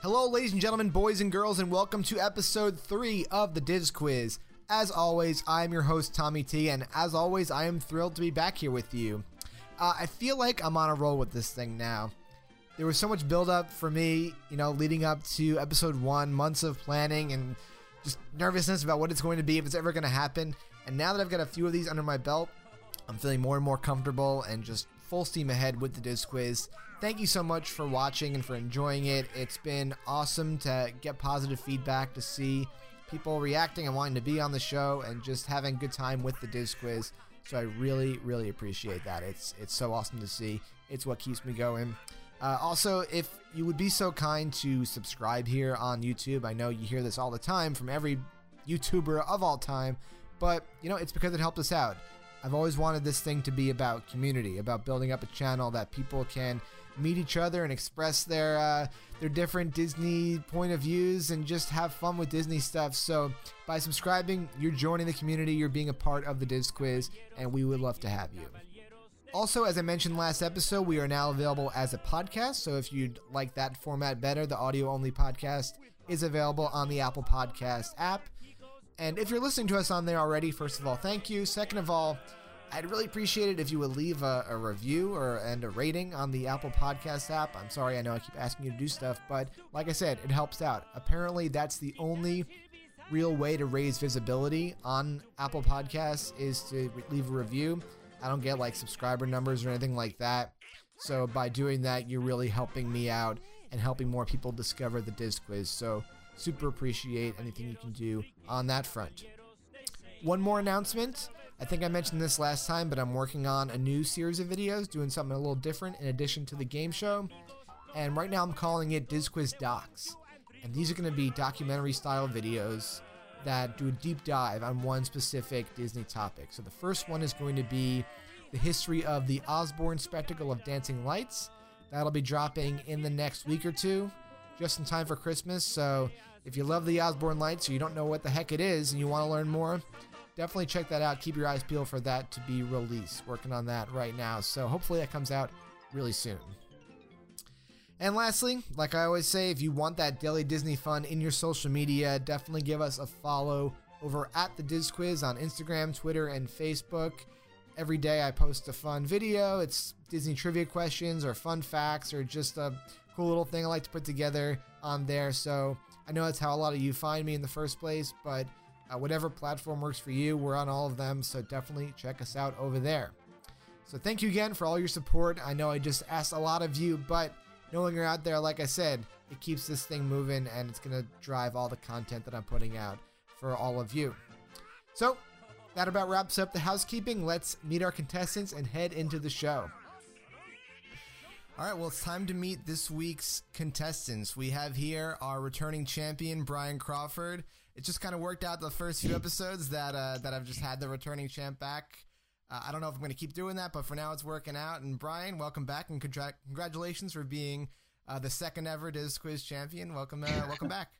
Hello, ladies and gentlemen, boys and girls, and welcome to episode three of the Dis Quiz. As always, I am your host, Tommy T, and as always, I am thrilled to be back here with you. Uh, I feel like I'm on a roll with this thing now. There was so much buildup for me, you know, leading up to episode one, months of planning and just nervousness about what it's going to be, if it's ever going to happen. And now that I've got a few of these under my belt, I'm feeling more and more comfortable and just full steam ahead with the Dis Quiz. Thank you so much for watching and for enjoying it. It's been awesome to get positive feedback, to see people reacting and wanting to be on the show, and just having good time with the Dis Quiz. So I really, really appreciate that. It's it's so awesome to see. It's what keeps me going. Uh, also, if you would be so kind to subscribe here on YouTube, I know you hear this all the time from every YouTuber of all time, but you know it's because it helped us out. I've always wanted this thing to be about community, about building up a channel that people can meet each other and express their uh, their different Disney point of views and just have fun with Disney stuff. So by subscribing, you're joining the community, you're being a part of the Dis Quiz, and we would love to have you. Also, as I mentioned last episode, we are now available as a podcast. So if you'd like that format better, the audio only podcast is available on the Apple Podcast app. And if you're listening to us on there already, first of all, thank you. Second of all, I'd really appreciate it if you would leave a, a, review or and a rating on the Apple Podcast app. I'm sorry, I know I keep asking you to do stuff, but like I said, it helps out. Apparently, that's the only real way to raise visibility on Apple Podcasts is to leave a review. I don't get like subscriber numbers or anything like that. So by doing that, you're really helping me out and helping more people discover the Dis Quiz. So super appreciate anything you can do on that front. One more announcement. I think I mentioned this last time, but I'm working on a new series of videos, doing something a little different in addition to the game show. And right now I'm calling it Dis Quiz Docs. And these are going to be documentary style videos that do a deep dive on one specific Disney topic. So the first one is going to be the history of the Osborne Spectacle of Dancing Lights. That'll be dropping in the next week or two, just in time for Christmas. So if you love the Osborne Lights or you don't know what the heck it is and you want to learn more, definitely check that out. Keep your eyes peeled for that to be released. Working on that right now. So hopefully that comes out really soon. And lastly, like I always say, if you want that daily Disney fun in your social media, definitely give us a follow over at the Dis Quiz on Instagram, Twitter, and Facebook. Every day I post a fun video. It's Disney trivia questions or fun facts or just a cool little thing I like to put together on there. So I know that's how a lot of you find me in the first place, but uh, whatever platform works for you, we're on all of them, so definitely check us out over there. So thank you again for all your support. I know I just asked a lot of you, but knowing you're out there, like I said, it keeps this thing moving and it's going to drive all the content that I'm putting out for all of you. So that about wraps up the housekeeping. Let's meet our contestants and head into the show. All right, well, it's time to meet this week's contestants. We have here our returning champion, Brian Crawford it just kind of worked out the first few episodes that uh, that I've just had the returning champ back. Uh, I don't know if I'm going to keep doing that, but for now it's working out. And Brian, welcome back and contra- congratulations for being uh, the second ever Dis Quiz champion. Welcome, uh, welcome back.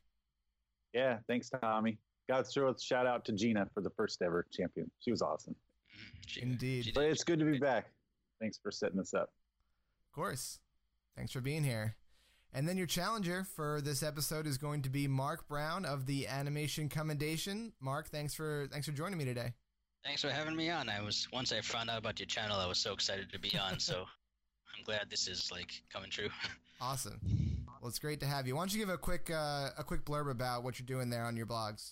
Yeah, thanks, Tommy. Got to throw a shout out to Gina for the first ever champion. She was awesome. Indeed. But it's good to be back. Thanks for setting this up. Of course. Thanks for being here. And then your challenger for this episode is going to be Mark Brown of the Animation Commendation. Mark, thanks for thanks for joining me today. Thanks for having me on. I was once I found out about your channel, I was so excited to be on. so I'm glad this is like coming true. Awesome. Well, it's great to have you. Why don't you give a quick uh, a quick blurb about what you're doing there on your blogs?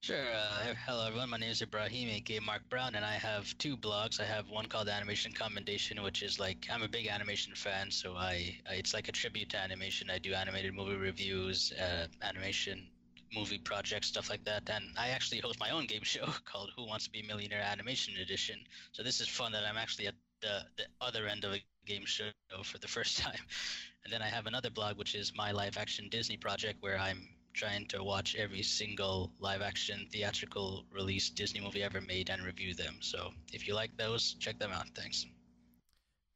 Sure. Uh, hello, everyone. My name is Ibrahim, aka Mark Brown, and I have two blogs. I have one called Animation Commendation, which is like I'm a big animation fan, so I, I it's like a tribute to animation. I do animated movie reviews, uh, animation movie projects, stuff like that. And I actually host my own game show called Who Wants to Be a Millionaire Animation Edition. So this is fun that I'm actually at the the other end of a game show for the first time. And then I have another blog, which is my live action Disney project, where I'm trying to watch every single live action theatrical release Disney movie ever made and review them. So if you like those, check them out. Thanks.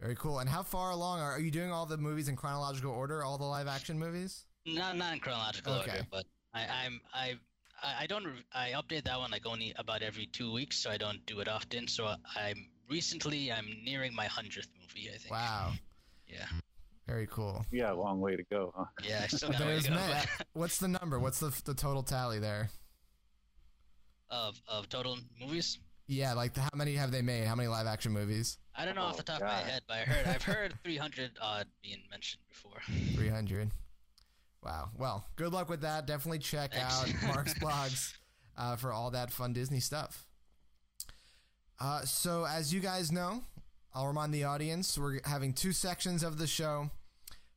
Very cool. And how far along are, are you doing all the movies in chronological order, all the live action movies? Not not in chronological okay. order, but I, I'm I I I don't I update that one like only about every two weeks, so I don't do it often. So I'm recently I'm nearing my hundredth movie. I think. Wow. Yeah. Very cool. Yeah, a long way to go, huh? Yeah. I still got There's to go. Matt. What's the number? What's the the total tally there? of of total movies. Yeah, like how many have they made? How many live action movies? I don't know off Oh, the top of my head, but I heard I've heard 300 odd being mentioned before. 300. Wow. Well, good luck with that. Definitely check out Mark's blogs uh, for all that fun Disney stuff. Uh, so, as you guys know, I'll remind the audience we're having two sections of the show.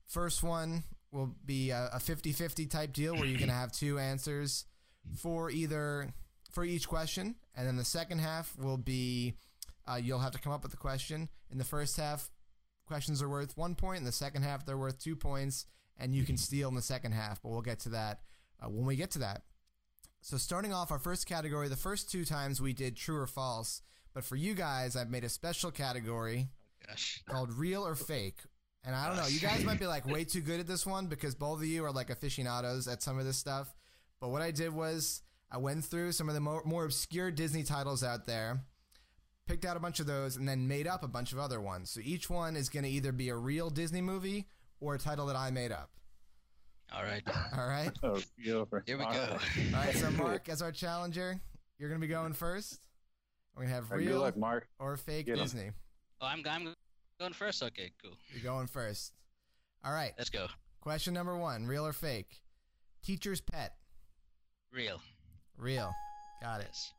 First one will be a 50 50 type deal where you're going to have two answers for either for each question. And then the second half will be uh, you'll have to come up with the question. In the first half, questions are worth one point. In the second half, they're worth two points, and you can steal in the second half. But we'll get to that uh, when we get to that. So, starting off our first category, the first two times we did true or false. But for you guys, I've made a special category Gosh. called real or fake. And I don't know, you guys might be like way too good at this one because both of you are like aficionados at some of this stuff. But what I did was I went through some of the more, more obscure Disney titles out there, picked out a bunch of those, and then made up a bunch of other ones. So each one is going to either be a real Disney movie or a title that I made up. All right. All right? Oh. Here we go. All right, so Mark, as our challenger, you're going to be going first. We're going to have All right, Good real luck, Mark. or fake Get 'em. Disney. Oh, I'm I'm going first. Okay, cool. You're going first. All right. Let's go. Question number one real or fake? Teacher's pet. Real. Real. Got it. Yes.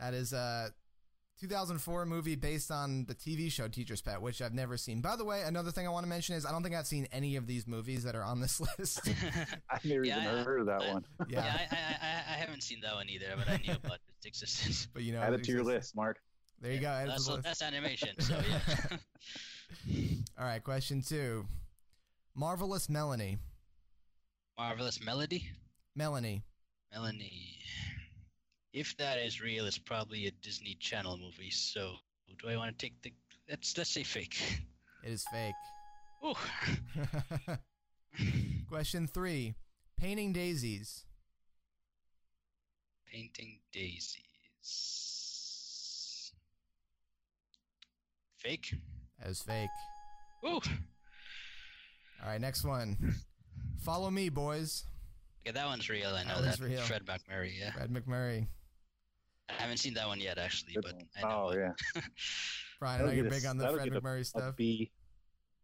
That is a 2004 movie based on the TV show Teacher's Pet, which I've never seen. By the way, another thing I want to mention is I don't think I've seen any of these movies that are on this list. I've never Yeah, even I- heard of that I- one. yeah, yeah. I, I, I, I haven't seen that one either, but I knew about its existence. But you know, Add it to your list, Mark. There you go. add That's, the list. that's animation. So yeah. All right, question two. Marvelous Melanie. Marvelous Melody. Melanie. Melanie. If that is real, it's probably a Disney Channel movie. So, do I want to take the? Let's let's say fake. It is fake. Ooh. question three. Painting Daisies. Painting daisies. Fake. That is fake. Ooh. All right, next one. Follow me, boys. Okay, that one's real. I know That that. real. Fred MacMurray. Yeah. Fred MacMurray. I haven't seen that one yet, actually, Good but one. I know. Oh it. yeah. Brian, I That'll know you're get a big on the that'll Fred get MacMurray A stuff. B.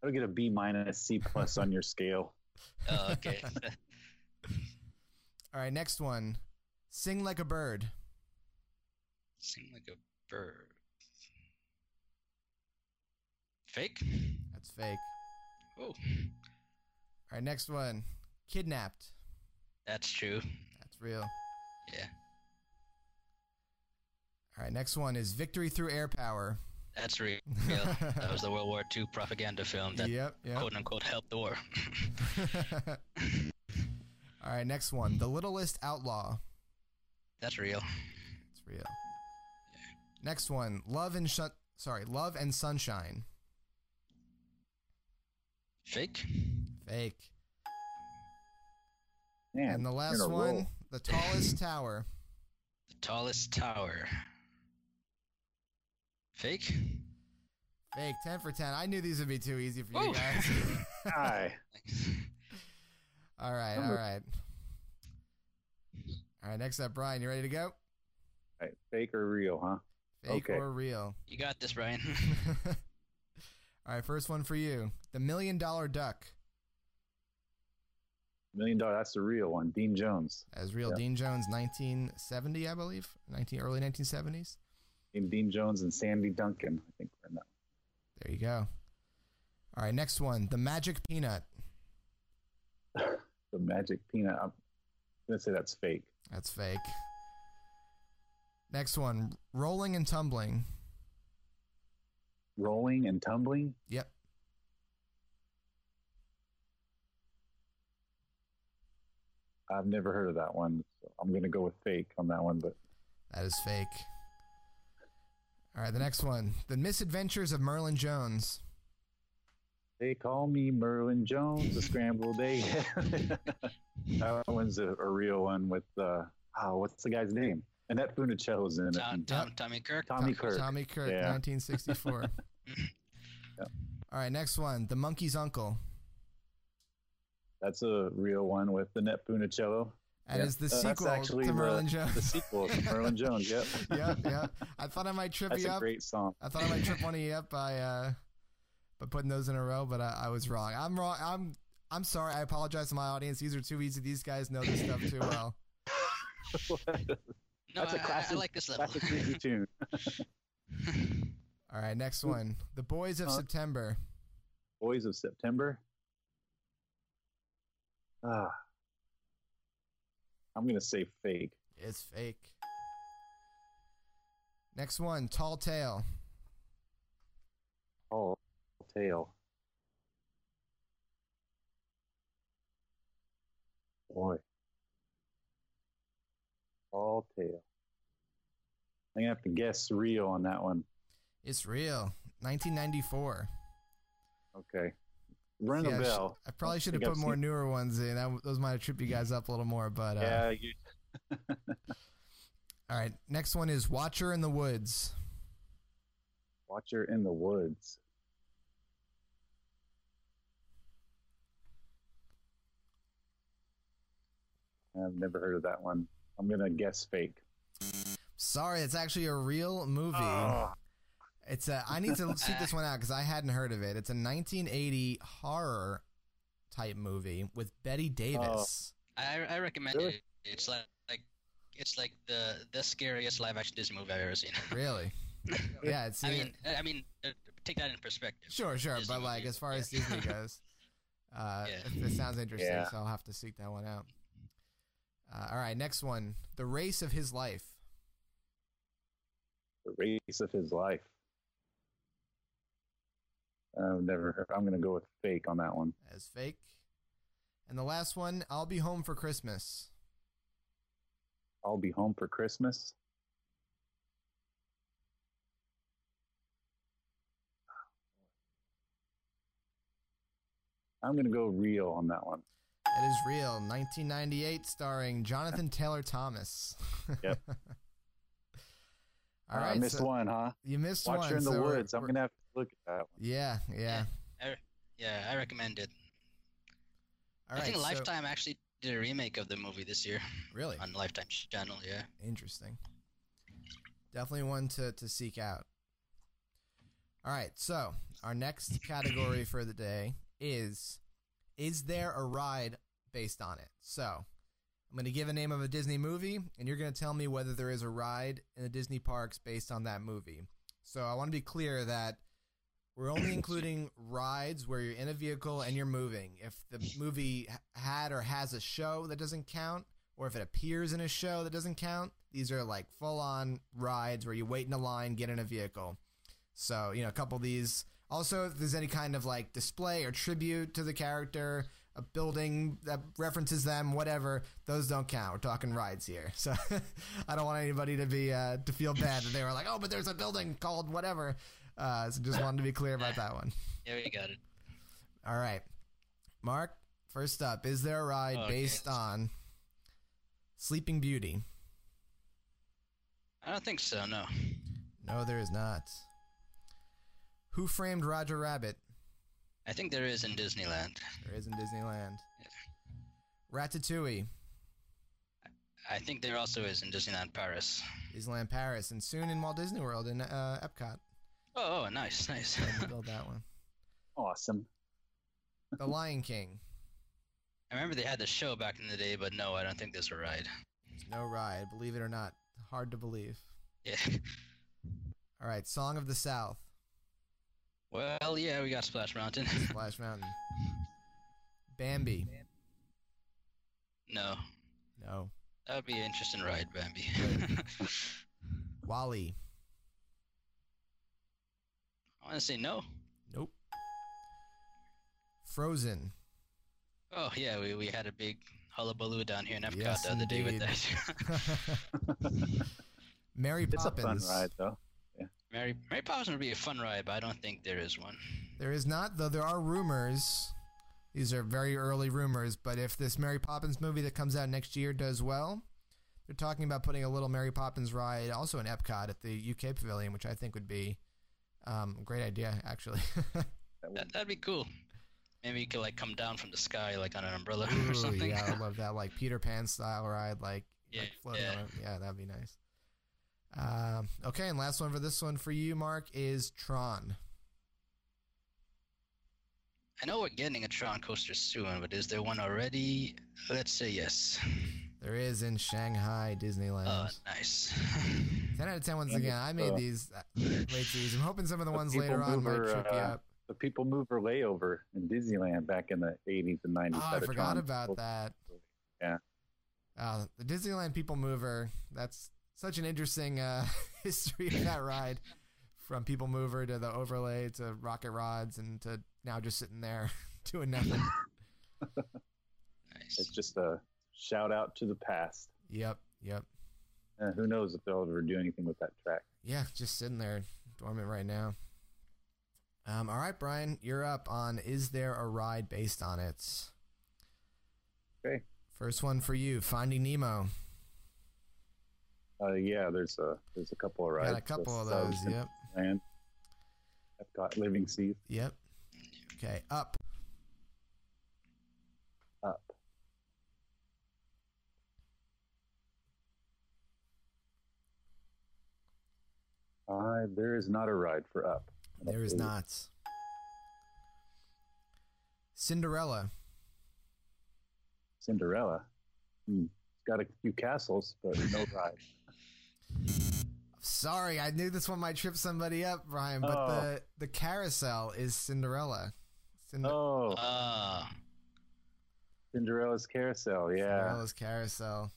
I'll get a B minus, C plus on your scale. Oh, okay. All right, next one. Sing like a bird. Sing like a bird. Fake. That's fake. Oh, All right, next one. Kidnapped. that's true. That's real. Yeah, All right, next one is Victory Through Air Power. that's real. that was the World War II propaganda film that yep, yep. quote unquote helped the war. All right, next one. The Littlest Outlaw. that's real. It's real. Next one. Love and Shun- sorry, Love and Sunshine. Fake. Fake. Man, and the last one, roll. The Tallest Tower. The tallest tower. Fake. Fake. 10 for 10. I knew these would be too easy for you Ooh. guys. Aye. all right, all right. All right, next up, Brian. You ready to go? Right, fake or real, huh? Fake Okay. or real? You got this, Brian. all right, first one for you. The Million Dollar Duck. Million dollar. That's the real one. Dean Jones. As real Yeah. Dean Jones, 1970, I believe. 19 early 1970s. Named Dean Jones and Sandy Duncan. I think we're in that. There you go. All right, next one. The Magic Peanut. The Magic Peanut. I'm gonna say that's fake. That's fake. Next one. Rolling and Tumbling. Rolling and tumbling. Yep. I've never heard of that one. So I'm gonna go with fake on that one. But That is fake. All right, the next one. The Misadventures of Merlin Jones. they call me Merlin Jones, the scrambled egg. That one's a, a real one with uh, oh, what's the guy's name? Annette Funicello's in it. Tom, Tom, Tommy Kirk. Tommy Kirk. Tommy Kirk, Yeah. 1964. All right, next one. The Monkey's Uncle. That's a real one with Annette Funicello. That Yeah. is the Uh, that's sequel actually to the- Merlin Jones. The sequel to Merlin Jones. Yep. yep, yep. I thought I might trip That's you a up. great song. I thought I might trip one of you up by uh by putting those in a row, but I, I was wrong. I'm wrong. I'm I'm sorry. I apologize to my audience. These are too easy. These guys know this stuff too well. No, That's a I- I- classic- I, like this level. Classic Disney tune. All right, next one. The Boys of Uh, September. Boys of September. Ah. I'm gonna say fake. It's fake. Next one. Tall Tale. Oh, tail. Boy. All tail. I'm gonna have to guess real on that one. It's real. 1994. Okay. Ring Yeah, I a sh- bell. I probably I should have put I've more seen- newer ones in. That, those might have tripped you guys up a little more, but uh, yeah, you, all right. Next one is Watcher in the Woods. Watcher in the Woods. I've never heard of that one. I'm gonna guess fake. Sorry, it's actually a real movie. Oh, It's a. I need to seek this one out because I hadn't heard of it. It's a 1980 horror type movie with Bette Davis. I, I recommend Really? it. It's like, like it's like the the scariest live action Disney movie I've ever seen. Really? yeah, it's. I mean, I mean, uh, take that in perspective. sure, sure, Disney but like movie. as far as Disney goes, uh, Yeah. it, it sounds interesting. Yeah. So I'll have to seek that one out. Uh, all right, next one: The Race of His Life. the race of his life. I've never heard. I'm gonna go with fake on that one. as fake. And the last one, I'll be home for Christmas. I'll be home for Christmas. I'm gonna go real on that one. It is real. 1998, starring Jonathan Taylor Thomas. Yep. All right, I missed so one, huh? you missed one. Watcher one. in the so Woods. I'm gonna have to look at that one. Yeah, yeah. Yeah, I recommend it. All I right. think so- Lifetime actually did a remake of the movie this year really on Lifetime channel. Yeah. interesting. Definitely one to to seek out. All right. So our next category for the day is: Is there a ride based on it? So I'm going to give a name of a Disney movie, and you're going to tell me whether there is a ride in the Disney parks based on that movie. So I want to be clear that we're only including rides where you're in a vehicle and you're moving. If the movie had or has a show, that doesn't count. Or if it appears in a show, that doesn't count. These are like full on rides where you wait in a line, get in a vehicle. So, you know, a couple of these. Also, if there's any kind of like display or tribute to the character, a building that references them, whatever, those don't count. We're talking rides here. So I don't want anybody to be uh, to feel bad that they were like, oh, but there's a building called whatever. Uh, so just wanted to be clear about that one. Yeah, we got it. All right, Mark. First up, is there a ride Okay. based on Sleeping Beauty? I don't think so. No. No, there is not. Who framed Roger Rabbit? I think there is in Disneyland. There is in Disneyland. Ratatouille, I think there also is in Disneyland Paris. Disneyland Paris, and soon in Walt Disney World in uh, Epcot. Oh, oh nice, nice. Trying build that one. Awesome. The Lion King. I remember they had the show back in the day, but no, I don't think there's a ride. There's no ride, believe it or not. Hard to believe. Yeah. All right, Song of the South, Well, yeah, we got Splash Mountain. Splash Mountain. Bambi. no, No. that would be an interesting ride, Bambi. WALL-E. I want to say no. Nope. Frozen. Oh yeah, we, we had a big hullabaloo down here in Epcot Yes, the other day with that. Mary It's a Poppins. fun ride, though. Mary Mary Poppins would be a fun ride, but I don't think there is one. There is not, though there are rumors These are very early rumors, but if this Mary Poppins movie that comes out next year does well, they're talking about putting a little Mary Poppins ride also in Epcot at the UK Pavilion, which I think would be um, great idea, actually. That would- That, that'd be cool. Maybe you could like come down from the sky like on an umbrella Ooh, or something. Yeah, I love that, like Peter Pan style ride, like, Yeah, like floating yeah. on a- yeah, that'd be nice. Um, okay, and last one for this one for you, Mark, is Tron. I know we're getting a Tron coaster soon, but is there one already? Let's say yes. There is in Shanghai Disneyland. Oh, nice. 10 out of 10 once again. I made uh, these uh, late season. I'm hoping some of the the ones later on might Mover, trip you uh, up. the People Mover layover in Disneyland back in the 80s and 90s. Oh, I forgot Tron about that. Yeah. Uh, the Disneyland People Mover. That's such an interesting uh, history of that ride. From People Mover to the overlay to Rocket Rods and to now just sitting there doing nothing. nice. It's just a shout out to the past. yep, yep. Uh, who knows if they'll ever do anything with that track? Yeah, just sitting there dormant right now. Um, all right, Brian, you're up on Is There a Ride Based on It? Okay. First one for you Finding Nemo. Uh, yeah, there's a there's a couple of rides. Got a couple of uh, those. Yep. Disneyland. Epcot Living Seas Yep. Okay, up. Uh, there is not a ride for up. There is not. Cinderella. Cinderella. Hmm. It's got a few castles, but no ride. Sorry, I knew this one might trip somebody up, Brian, but Oh. the the carousel is Cinderella. Cinder- Oh, Ah, Cinderella's Carousel. Yeah. Cinderella's carousel.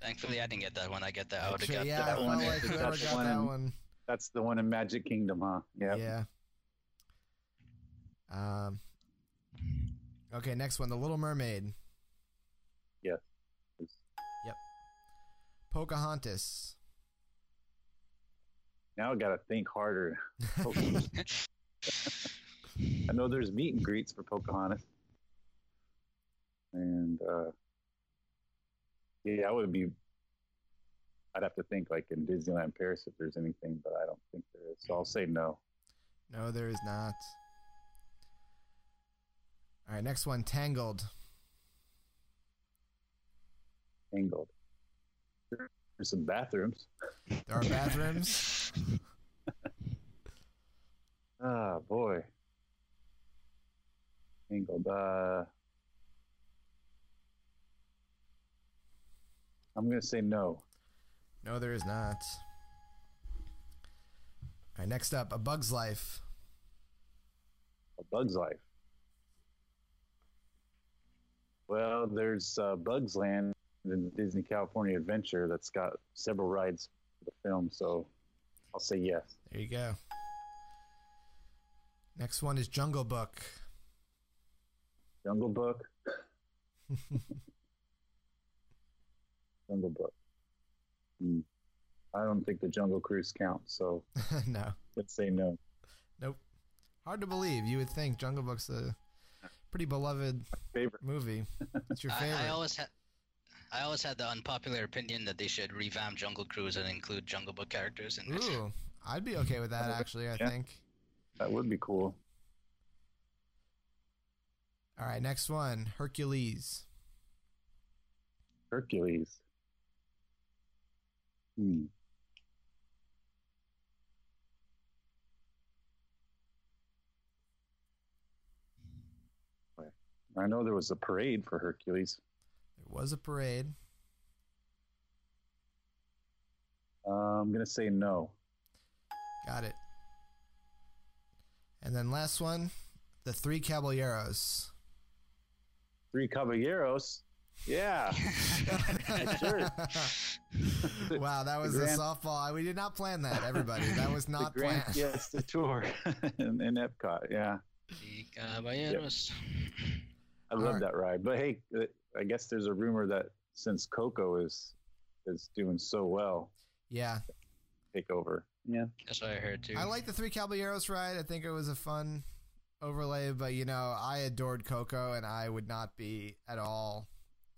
thankfully I didn't get that one. I get that. I would have got yeah, I that one. one. like whoever got that one. That's the one in Magic Kingdom, huh? Yeah. Yeah. Um. Okay, next one, The Little Mermaid. Yes. Yep. Pocahontas. Now I got to think harder. I know there's meet and greets for Pocahontas. And uh, yeah, I would be. I'd have to think like in Disneyland Paris if there's anything, but I don't think there is. So I'll say no. No, there is not. All right, next one, Tangled. Tangled. There's some bathrooms. There are bathrooms. Ah, boy. Tangled. Uh, I'm gonna say no. No, there is not. All right, next up, A Bug's Life. A Bug's Life. Well, there's uh, Bug's Land in Disney California Adventure that's got several rides for the film, so I'll say yes. There you go. Next one is Jungle Book. Jungle Book. Jungle Book. Hmm. I don't think the Jungle Cruise counts, so no, let's say no. nope. Hard to believe. You would think Jungle Book's a pretty beloved Favorite. movie. It's your favorite. I always had. I always had the unpopular opinion that they should revamp Jungle Cruise and include Jungle Book characters in it. Ooh, I'd be okay with that actually. I Yeah. think. That would be cool. All right, next one, Hercules. Hercules. Hmm. I know there was a parade for Hercules. There was a parade. Uh, I'm gonna say no. Got it. And then last one, the Three Caballeros. Three Caballeros. Yeah. sure. wow, that was The a softball. We did not plan that, everybody. That was the not Grand planned. the Tour in, in Epcot. Yeah. The Caballeros. I love Alright. that ride. But hey, uh, I guess there's a rumor that since Coco is is doing so well, Yeah, take over. Yeah. That's what I heard too. I like the Three Caballeros ride. I think it was a fun, overlay, but you know, I adored Coco, and I would not be at all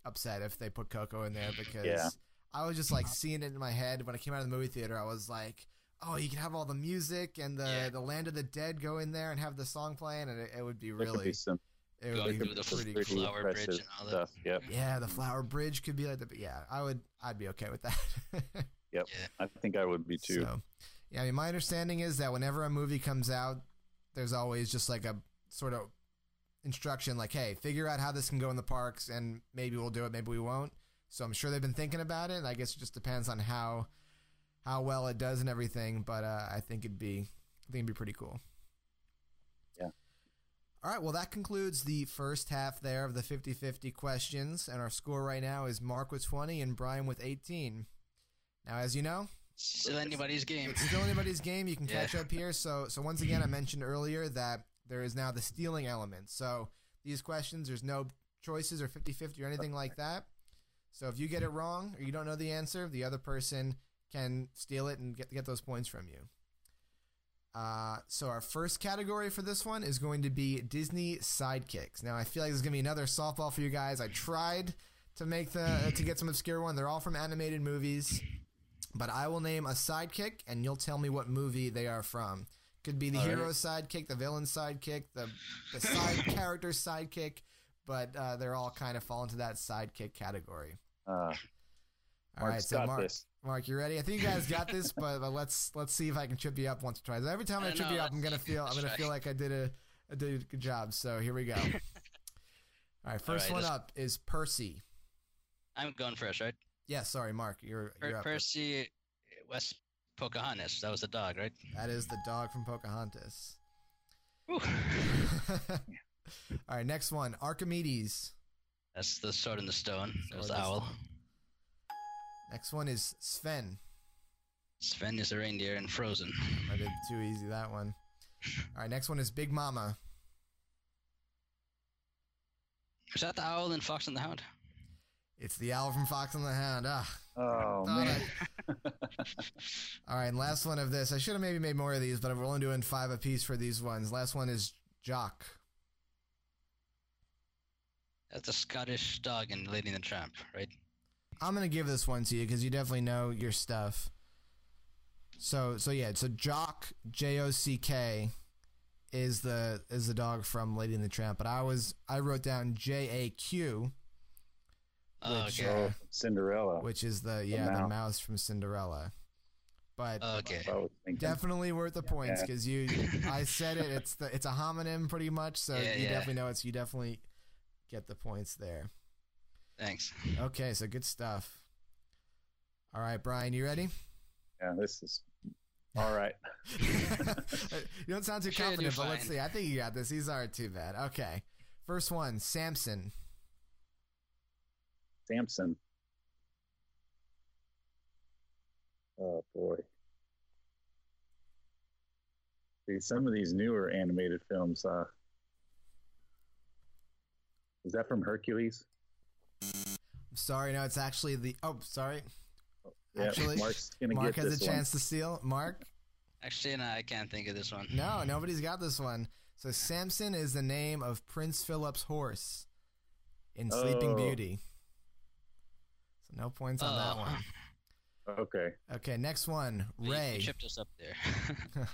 upset if they put Coco in there because Yeah. I was just like seeing it in my head when I came out of the movie theater. I was like, "Oh, you can have all the music and the Yeah. the Land of the Dead go in there and have the song playing, and it, it would be There could really be some it would Going be through the pretty pretty cool. flower bridge impressive and all that. stuff. Yep. Yeah, the Flower Bridge could be like the. but Yeah, I would. I'd be okay with that. Yep. Yeah. I think I would be too. So, yeah, I mean, my understanding is that whenever a movie comes out, there's always just like a sort of instruction, like, "Hey, figure out how this can go in the parks, and maybe we'll do it, maybe we won't." So I'm sure they've been thinking about it. And I guess it just depends on how how well it does and everything. But uh, I think it'd be I think it'd be pretty cool. Yeah. All right, well, that concludes the first half there of the 50 50 questions. And our score right now is Mark with 20 and Brian with 18. Now, as you know, Still anybody's game. it's still anybody's game. You can Yeah. catch up here. So, so once again, I mentioned earlier that there is now the stealing element. So these questions, there's no choices or 50-50 or anything like that. So if you get it wrong or you don't know the answer, the other person can steal it and get get those points from you. Uh, so our first category for this one is going to be Disney sidekicks. Now I feel like this is gonna be another softball for you guys. I tried to make the to get some obscure one. They're all from animated movies. But I will name a sidekick, and you'll tell me what movie they are from. Could be the All right. hero sidekick, the villain sidekick, the the side character sidekick, but uh, they're all kind of fall into that sidekick category. Uh, All right, so Mark, this. Mark, you ready? I think you guys got this, but, but let's let's see if I can trip you up once or twice. Every time I, I trip know, you up, I'm gonna feel I'm gonna feel like I did a I did a good job. So here we go. All right, first right, one let's- up is Percy. I'm going first, right? Yeah, sorry, Mark, you're Per- you're up. Percy West Pocahontas. That was the dog, right? That is the dog from Pocahontas. All right, next one, Archimedes. That's the sword in the stone. That was the in the owl. Next one is Sven. Sven is a reindeer and Frozen. I did too easy that one. All right, next one is Big Mama. Is that the owl in Fox and the Hound? It's the owl from Fox and the Hound. Ah. Oh thought man. All right, and last one of this. I should have maybe made more of these, but we're only doing five apiece for these ones. Last one is Jock. That's a Scottish dog in Lady and the Tramp, right? I'm gonna give this one to you because you definitely know your stuff. So so yeah, so Jock J O C K is the is the dog from Lady and the Tramp, but I was I wrote down J A Q, Which, okay. uh, Oh, Cinderella. which is the yeah the mouse. mouse from Cinderella. But okay. I was thinking. definitely worth the points Yeah. because you I said it. It's the it's a homonym pretty much, so Yeah, you yeah. definitely know it's you definitely get the points there. Thanks. Okay, so good stuff. All right, Brian, you ready? Yeah, this is all right. you don't sound too Sure, confident, but let's see. I think you got this. These aren't too bad. Okay. First one, Samson. Samson. Oh boy. See, some of these newer animated films. Uh, is that from Hercules? I'm sorry, no, it's actually the. Oh, sorry. Yeah, Actually, Mark's gonna Mark get has a this chance to steal. Mark? Actually, no, I can't think of this one. No, nobody's got this one. So Samson is the name of Prince Philip's horse in Sleeping Oh. Beauty. So no points on that Oh. one. one. Okay, Okay, next one, You- Ray. You chipped us up there.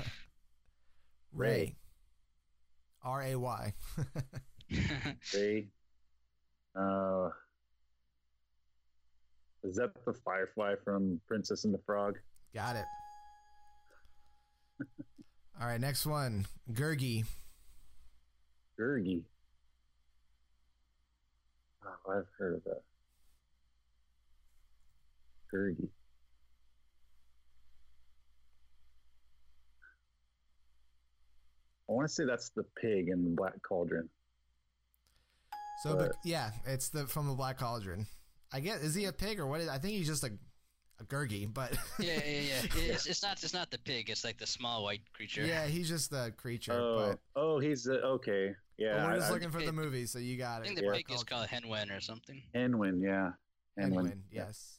Ray. R A Y. they. Uh, is that the Firefly from Princess and the Frog? Got it. All right, next one, Gurgi. Gurgi. Oh, I've heard of that. Gurgi. I want to say that's the pig in the Black Cauldron. So, But- but, yeah, it's the from the Black Cauldron. I guess is he a pig or what? Is, I think he's just a a Gurgi, but yeah, yeah, yeah. It's, it's not. It's not the pig. It's like the small white creature. yeah, he's just the creature. Oh, but, oh, he's the, okay. but Yeah, we're just I- I- looking for the movie, so you got it. I it. think the Yeah. pig is called Henwen or something. Henwen, yeah, Henwen, Henwin. yes.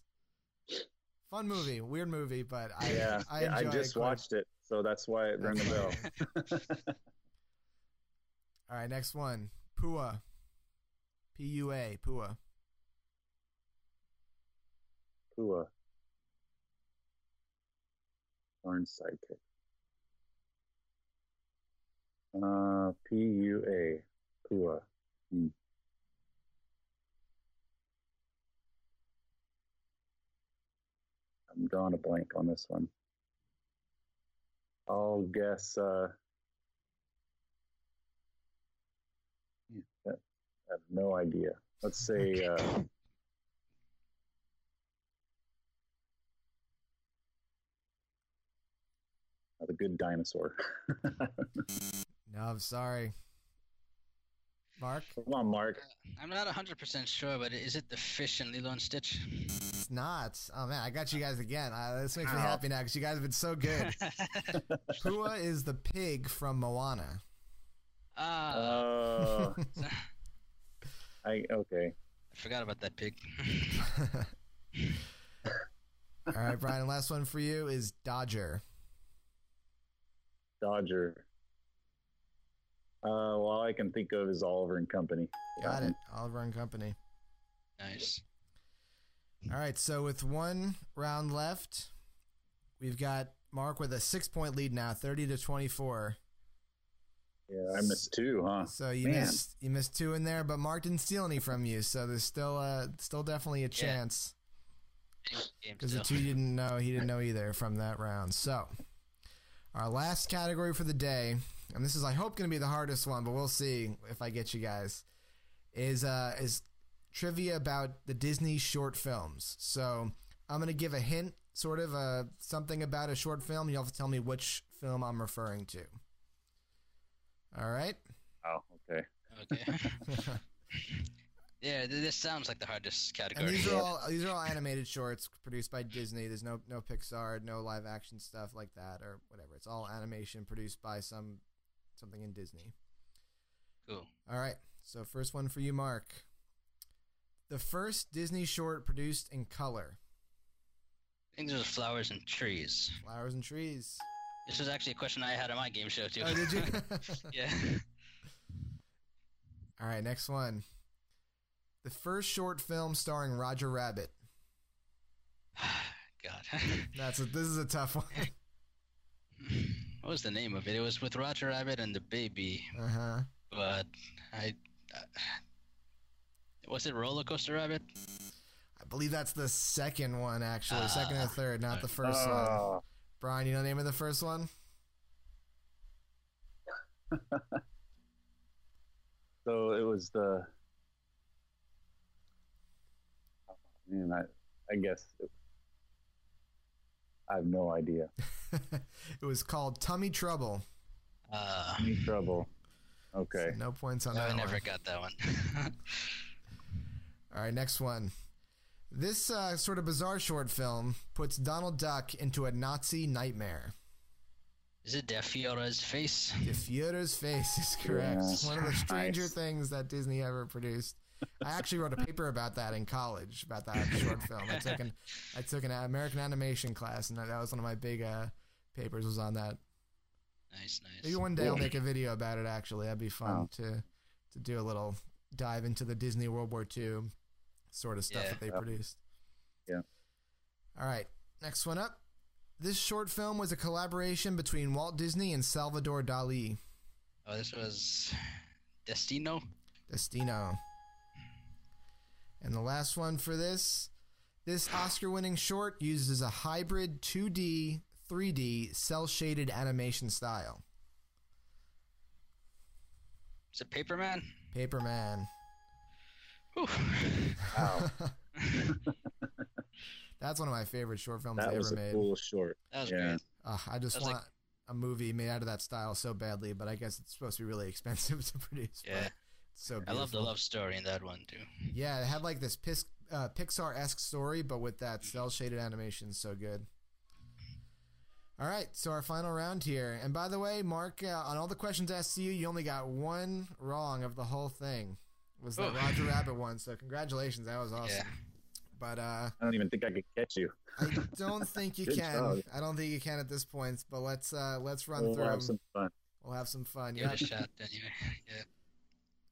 Fun movie, weird movie, but I yeah, I, yeah, I just it watched it, so that's why it rang the bell. All right, next one. Pua. P U A. Pua. Pua. Orange sidekick. Uh, P U A. Pua. Hmm. I'm drawing a blank on this one. I'll guess. Uh, yeah, I have no idea. Let's say. Uh, the good dinosaur. No, I'm sorry. Mark? Come on, Mark. I'm not 100% sure, but is it the fish in Lilo and Stitch? It's not. Oh man, I got you guys again. Uh, this makes me happy now because you guys have been so good. Pua is the pig from Moana. Ah, Uh, I okay. I forgot about that pig. All right, Brian. Last one for you is Dodger. Dodger. Uh, well, all I can think of is Oliver and Company. Got it. Oliver and Company. nice. All right, so with one round left, we've got Mark with a six-point lead now, thirty to twenty-four. Yeah, I missed two, huh? So you Man. missed you missed two in there, but Mark didn't steal any from you, so there's still uh still definitely a chance Game because the two you didn't know he didn't know either from that round. So our last category for the day, and this is I hope going to be the hardest one, but we'll see if I get you guys. Is uh is trivia about the Disney short films. So I'm going to give a hint, sort of uh something about a short film. You have to tell me which film I'm referring to. All right. Oh, okay. Okay. yeah, this sounds like the hardest category. And category. these are all these are all animated shorts produced by Disney. There's no no Pixar, no live action stuff like that or whatever. It's all animation produced by some something in Disney. Cool. All right. So first one for you, Mark. The first Disney short produced in color. I think there's flowers and trees. Flowers and trees. This was actually a question I had on my game show too. Oh, did you? yeah. all right, next one. The first short film starring Roger Rabbit. God. That's a, this is a tough one. What was the name of it? It was with Roger Rabbit and the baby, Uh huh. but I. Uh, was it Roller Coaster Rabbit? I believe that's the second one, actually. second or Ah. third, not the first one. Oh, Brian, you know the name of the first one? so it was the. Oh, man, I, I guess. It, I have no idea. it was called Tummy Trouble. Uh, Any trouble? Okay. No points on no, that I never one. got that one. All right, next one. This uh, sort of bizarre short film puts Donald Duck into a Nazi nightmare. Is it Der Fuehrer's face? The Führer's face is correct. Yes. One of the stranger Nice. things that Disney ever produced. I actually wrote a paper about that in college about that short film. I took an I took an American animation class, and that was one of my big uh, papers was on that. Nice, nice. Maybe one day I'll make a video about it. Actually, that'd be fun Wow. to to do a little dive into the Disney World War II sort of stuff Yeah. that they Yep. produced. Yeah. All right, next one up. This short film was a collaboration between Walt Disney and Salvador Dali. Oh, this was Destino. Destino. And the last one for this this Oscar winning short uses a hybrid 2D, 3D, cell shaded animation style. Is it Paperman? Paperman. Whew. Wow. That's one of my favorite short films that they was ever a made. cool short. That was Yeah. great. Ugh, I just That want like- a movie made out of that style so badly, but I guess it's supposed to be really expensive to produce. Yeah. It's so I love the love story in that one too. Yeah, it had like this pis- uh, Pixar esque story, but with that cell shaded animation, so good. All right, so our final round here. And by the way, Mark, uh, on all the questions asked to you, you only got one wrong of the whole thing. Was the Oh. Roger Rabbit one? So congratulations, that was awesome. Yeah. But uh, I don't even think I could catch you. I don't think you can. job. I don't think you can at this point. But let's uh, let's run We'll through have 'em. some fun. We'll have some fun. Give Yeah. it a shot anyway. Yeah.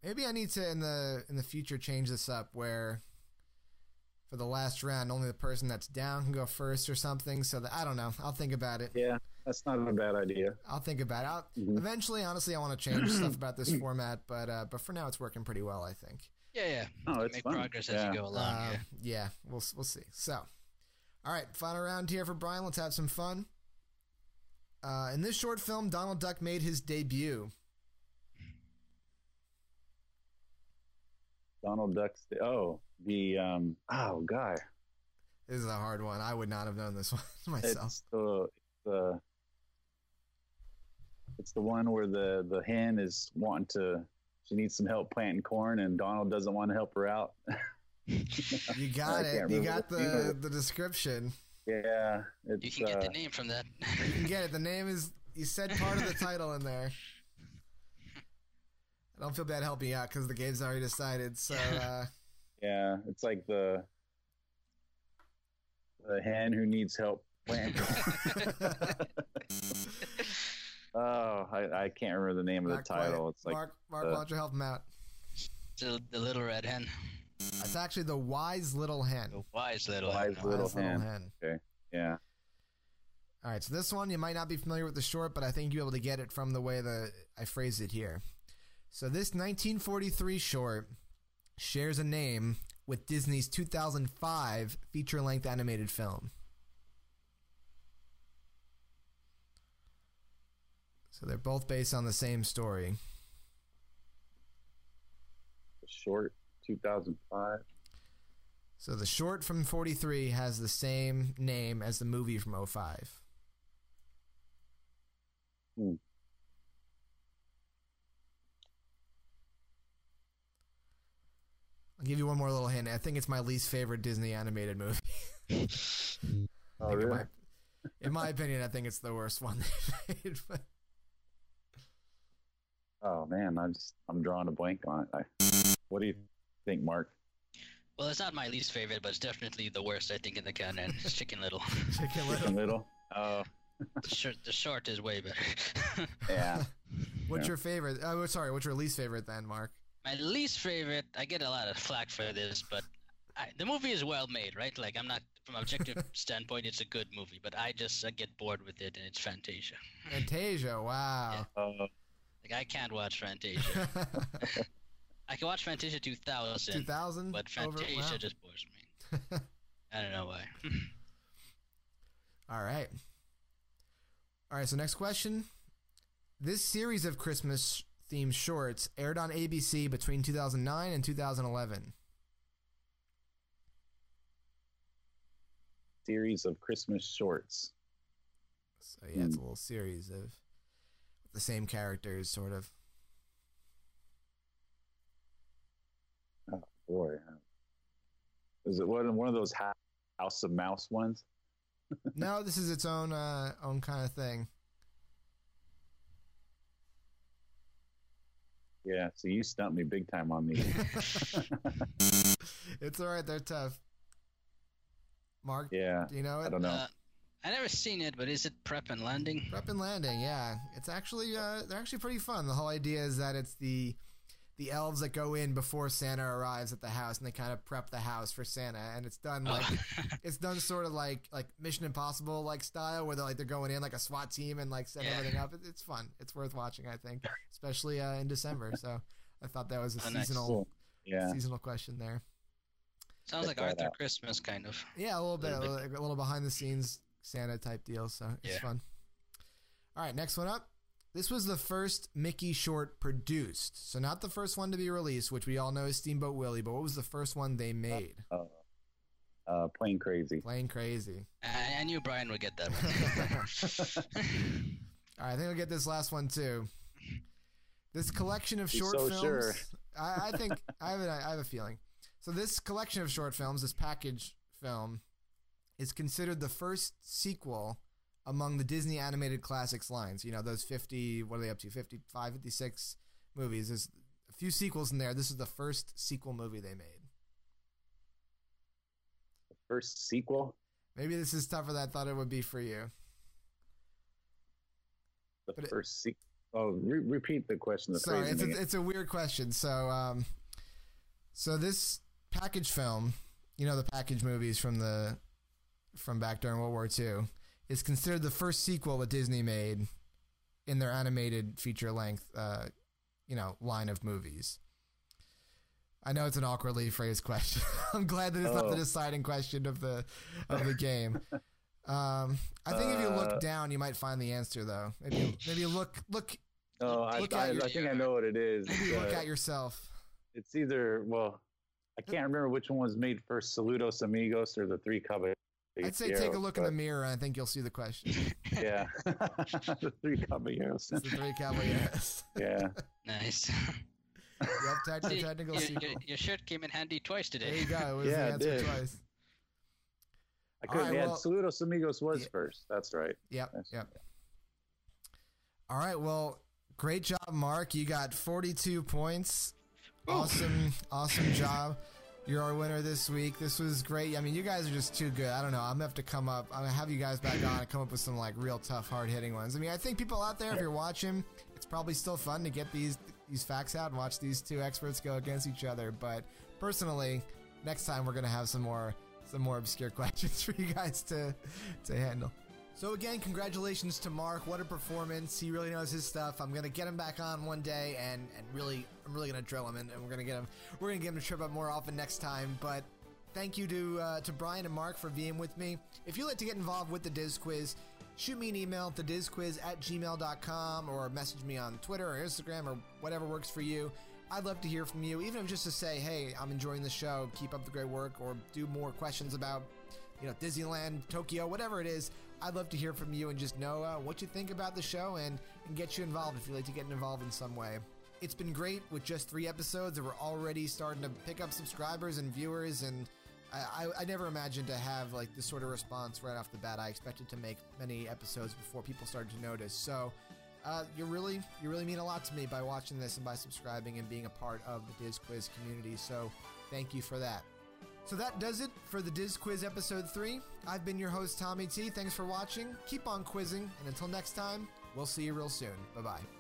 Maybe I need to in the in the future change this up where for the last round only the person that's down can go first or something. So that I don't know. I'll think about it. Yeah, that's not a bad idea. I'll think about it. I'll, Mhm. Eventually, honestly, I want to change stuff about this format, but uh, but for now, it's working pretty well. I think. Yeah, yeah. Oh, You it's make fun. progress as Yeah. you go along. Uh, yeah. yeah, we'll we'll see. So, all right, final round here for Brian. Let's have some fun. Uh, in this short film, Donald Duck made his debut. Donald Duck's. Oh, the um. Oh, guy. This is a hard one. I would not have known this one myself. It's the the. It's the one where the the hen is wanting to. She needs some help planting corn, and Donald doesn't want to help her out. You got it. You got the name the the description. Yeah, it's. You can get uh, the name from that. You can get it. The name is. You said part of the title in there. I don't feel bad helping out because the game's already decided. So uh, Yeah, it's like the the hen who needs help oh, I, I can't remember the name of the not quite. title. It's like Mark. Mark, uh, why don't you help him out? the, the little red hen. It's actually the wise little hen. The wise little Wise hen. little Wise hen. yeah. All right, so this one you might not be familiar with the short, but I think you'll be able to get it from the way that I phrased it here. So this 1943 short shares a name with Disney's 2005 feature-length animated film. So they're both based on the same story. The Short 2005. So the short from 43 has the same name as the movie from 05. Hmm. I'll give you one more little hint. I think it's my least favorite Disney animated movie. Oh, I think in, really? my, in my opinion, I think it's the worst one they've made. But Oh man, I'm just I'm drawing a blank on it. I, what do you think, Mark? Well, it's not my least favorite, but it's definitely the worst, I think, in the canon. It's Chicken Little. Chicken Chicken Little. Little. Oh, the, short, the short is way better. yeah. What's Yeah. your favorite? Oh, sorry. What's your least favorite then, Mark? My least favorite, I get a lot of flack for this, but I, the movie is well made, right? Like, I'm not, from an objective standpoint, it's a good movie, but I just I get bored with it, and it's Fantasia. Fantasia. Wow. Uh, Like, I can't watch Fantasia. I can watch Fantasia 2000, 2000. but Fantasia just bores me. I don't know why. All right. All right. So next question. This series of Christmas themed shorts aired on ABC between 2009 and 2011. series of Christmas shorts. So yeah, it's a Hmm. little series of the same characters, sort of. Oh boy, is it one one of those Ho- House of Mouse ones? no, this is its own uh, own kind of thing. Yeah. So you stumped me big time on these. it's all right. They're tough. Mark, yeah. do you know I don't know. Uh, I never seen it, but is it Prep and Landing? Prep and landing, yeah. It's actually uh, they're actually pretty fun. The whole idea is that it's the the elves that go in before Santa arrives at the house, and they kind of prep the house for Santa, and it's done like Oh. it's done sort of like like Mission Impossible like style, where they're like they're going in like a SWAT team and like set Yeah. everything up. It, it's fun. It's worth watching, I think, especially uh, in December. So I thought that was a Oh, seasonal Cool. Yeah. seasonal question there. Sounds like Check that Arthur out. Christmas, kind of. Yeah, a little bit, a Little little, a little behind the scenes Santa type deal. So it's Yeah. fun. All right, next one up. This was the first Mickey short produced. So not the first one to be released, which we all know is Steamboat Willie, but what was the first one they made? Uh, uh, plane crazy. Plane Crazy. I, I knew Brian would get that one. All right, I think I'll get this last one too. This collection of He's short so films. sure. I, I think I have, a, I have a feeling. So this collection of short films, this package film, is considered the first sequel among the Disney animated classics lines. You know, those 50, what are they up to? 55, 56 movies. There's a few sequels in there. This is the first sequel movie they made. First sequel. Maybe this is tougher than I thought it would be for you. The But first sequel. Oh, re- repeat the question. The Sorry, it's a, it's a weird question. So, um, so this package film, you know, the package movies from the from back during World War II, is considered the first sequel that Disney made in their animated feature length, uh, you know, line of movies. I know it's an awkwardly phrased question. I'm glad that it's not the Oh. deciding question of the of the game. Um, I think if you look Uh, down, you might find the answer, though. Maybe maybe look look oh, I, look I, at your- I think I know what it is. maybe look at yourself. It's either well, I can't remember which one was made first, Saludos Amigos or the Three Caballeros. I'd say take a look in the mirror, and I think you'll see the question. Yeah, the Three Caballeros. It's the three caballeros. Yeah, Nice. yep, technical, See, technical your, sequel. your, your shirt came in handy twice today. There you go. It was Yeah, the answer did. twice. I couldn't. right, yeah, well- Saludos Amigos was Yeah. first. That's right. Yep, Yes. yep. All right, well, great job, Mark. You got 42 points. Awesome, awesome job. You're our winner this week. This was great. I mean, you guys are just too good. I don't know. I'm gonna have to come up. I'm gonna have you guys back on and come up with some like real tough, hard hitting ones. I mean, I think people out there, if you're watching, it's probably still fun to get these these facts out and watch these two experts go against each other. But personally, next time we're gonna have some more some more obscure questions for you guys to to handle. So again, congratulations to Mark. What a performance! He really knows his stuff. I'm gonna get him back on one day, and and really, I'm really gonna drill him, and, and we're gonna get him. We're gonna get him to trip up more often next time. But thank you to uh, to Brian and Mark for being with me. If you'd like to get involved with the Dis Quiz, shoot me an email at thedisquiz at gmail.com or message me on Twitter or Instagram or whatever works for you. I'd love to hear from you, even if just to say, hey, I'm enjoying the show, keep up the great work, or do more questions about you know, Disneyland, Tokyo, whatever it is. I'd love to hear from you and just know uh, what you think about the show and, and get you involved if you'd like to get involved in some way. It's been great with just three episodes and we're already starting to pick up subscribers and viewers, and I, I, I never imagined to have like this sort of response right off the bat. I expected to make many episodes before people started to notice. So uh, you really you really mean a lot to me by watching this and by subscribing and being a part of the Dis Quiz community. So thank you for that. So that does it for the Dis Quiz episode 3. I've been your host, Tommy T. Thanks for watching. Keep on quizzing, and until next time, we'll see you real soon. Bye bye.